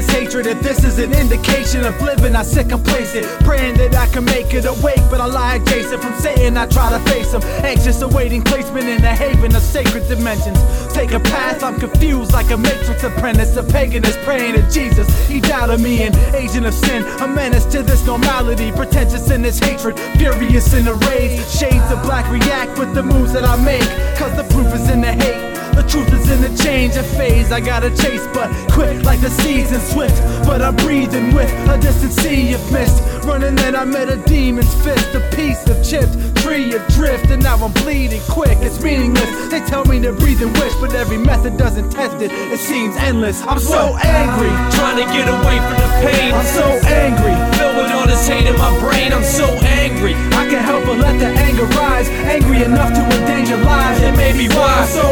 hatred. If this is an indication of living, I sit complacent. Praying that I can make it awake, but I lie adjacent from Satan. I try to face him. Anxious, awaiting placement in a haven of sacred dimensions. Take a path, I'm confused like a matrix apprentice. A pagan is praying to Jesus. He doubted me, an agent of sin. A menace to this normality. Pretentious in this hatred, furious in the rage. Shades of black react with the moves that I make. Cause the proof is in the hate. The truth is in the change phase. I gotta chase, but quick like the season swift. But I'm breathing with a distant sea of mist. Running, then I met a demon's fist, a piece of chipped tree adrift, and now I'm bleeding quick. It's meaningless. They tell me to breathe and wish, but every method doesn't test it. It seems endless. I'm so angry, Trying to get away from the pain. I'm so angry. Filled with all this hate in my brain. I'm so angry. I can't help but let the anger rise. Angry enough to endanger lives. It made me I'm wise. so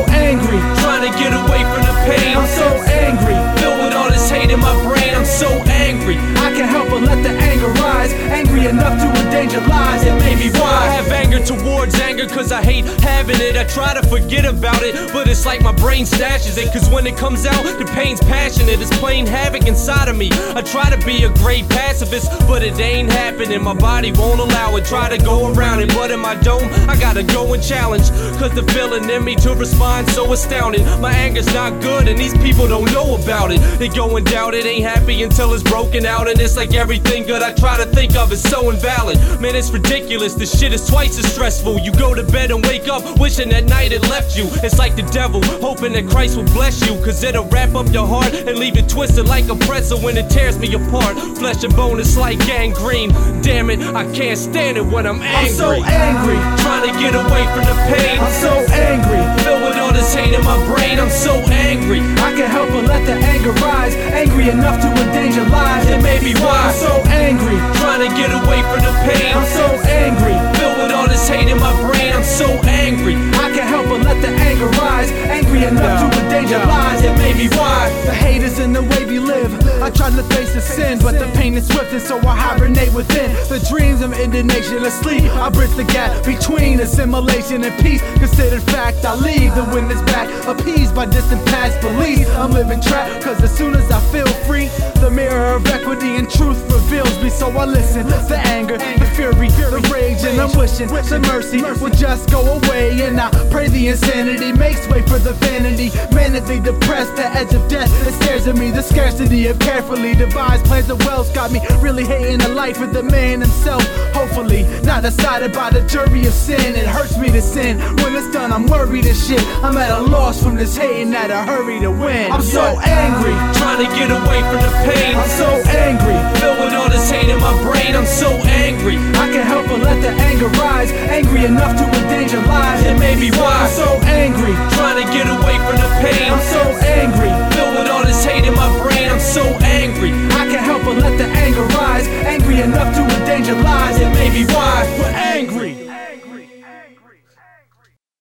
Enough to endanger lives. It me Why wise. Anger towards anger cause I hate having it. I try to forget about it but it's like my brain stashes it cause when it comes out the pain's passionate. It's playing havoc inside of me. I try to be a great pacifist but it ain't happening. My body won't allow it. Try to go around it but in my dome I gotta go and challenge cause the feeling in me to respond so astounding. My anger's not good and these people don't know about it. They go and doubt it ain't happy until it's broken out and it's like everything good I try to think of is so invalid. Man it's ridiculous. This shit is twice as stressful you go to bed and wake up wishing that night it left you it's like the devil hoping that Christ will bless you cause it'll wrap up your heart and leave it twisted like a pretzel when it tears me apart flesh and bone is like gangrene damn it I can't stand it when I'm angry. I'm so angry. trying to get away from the pain I'm so angry. filled with all this hate in my brain I'm so angry I can't help but let the anger rise. Angry enough to endanger lives. It made me I'm so angry. trying to get away from the pain I'm so angry. Hate is in the way we live. I try to face the sin, but the pain is swift, and so I hibernate within. The dreams of indignation asleep. I bridge the gap between assimilation and peace. Considered fact, I leave the witness back, appeased by distant past beliefs. I'm living trapped, cause as soon as I feel free, the mirror of equity and truth reveals me. So I listen. The anger, the fury, the rage, and I'm wishing the mercy would just go away. And I pray the insanity makes way for the vanity. Manically depressed, the edge of death that stares at me. The scarcity of carefully devised plans of wealth got me really hating the life of the man himself. Hopefully, not decided by the jury of sin. It hurts me to sin. When it's done, I'm worried as shit. I'm at a loss from this hating at a hurry to win. I'm so angry. trying to get away from the pain I'm so angry. filled with all this hate in my brain enough to